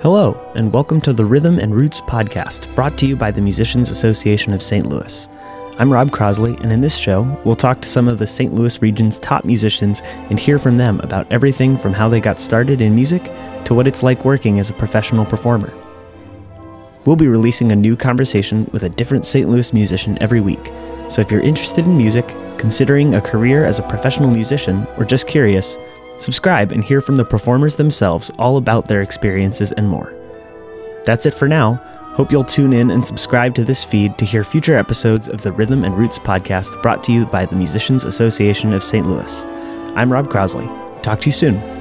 Hello, and welcome to the Rhythm and Roots podcast, brought to you by the Musicians Association of St. Louis. I'm Rob Crosley, and in this show, we'll talk to some of the St. Louis region's top musicians and hear from them about everything from how they got started in music to what it's like working as a professional performer. We'll be releasing a new conversation with a different St. Louis musician every week, so if you're interested in music, considering a career as a professional musician, or just curious, subscribe and hear from the performers themselves all about their experiences and more. That's it for now. Hope you'll tune in and subscribe to this feed to hear future episodes of the Rhythm and Roots podcast brought to you by the Musicians Association of St. Louis. I'm Rob Crosley. Talk to you soon.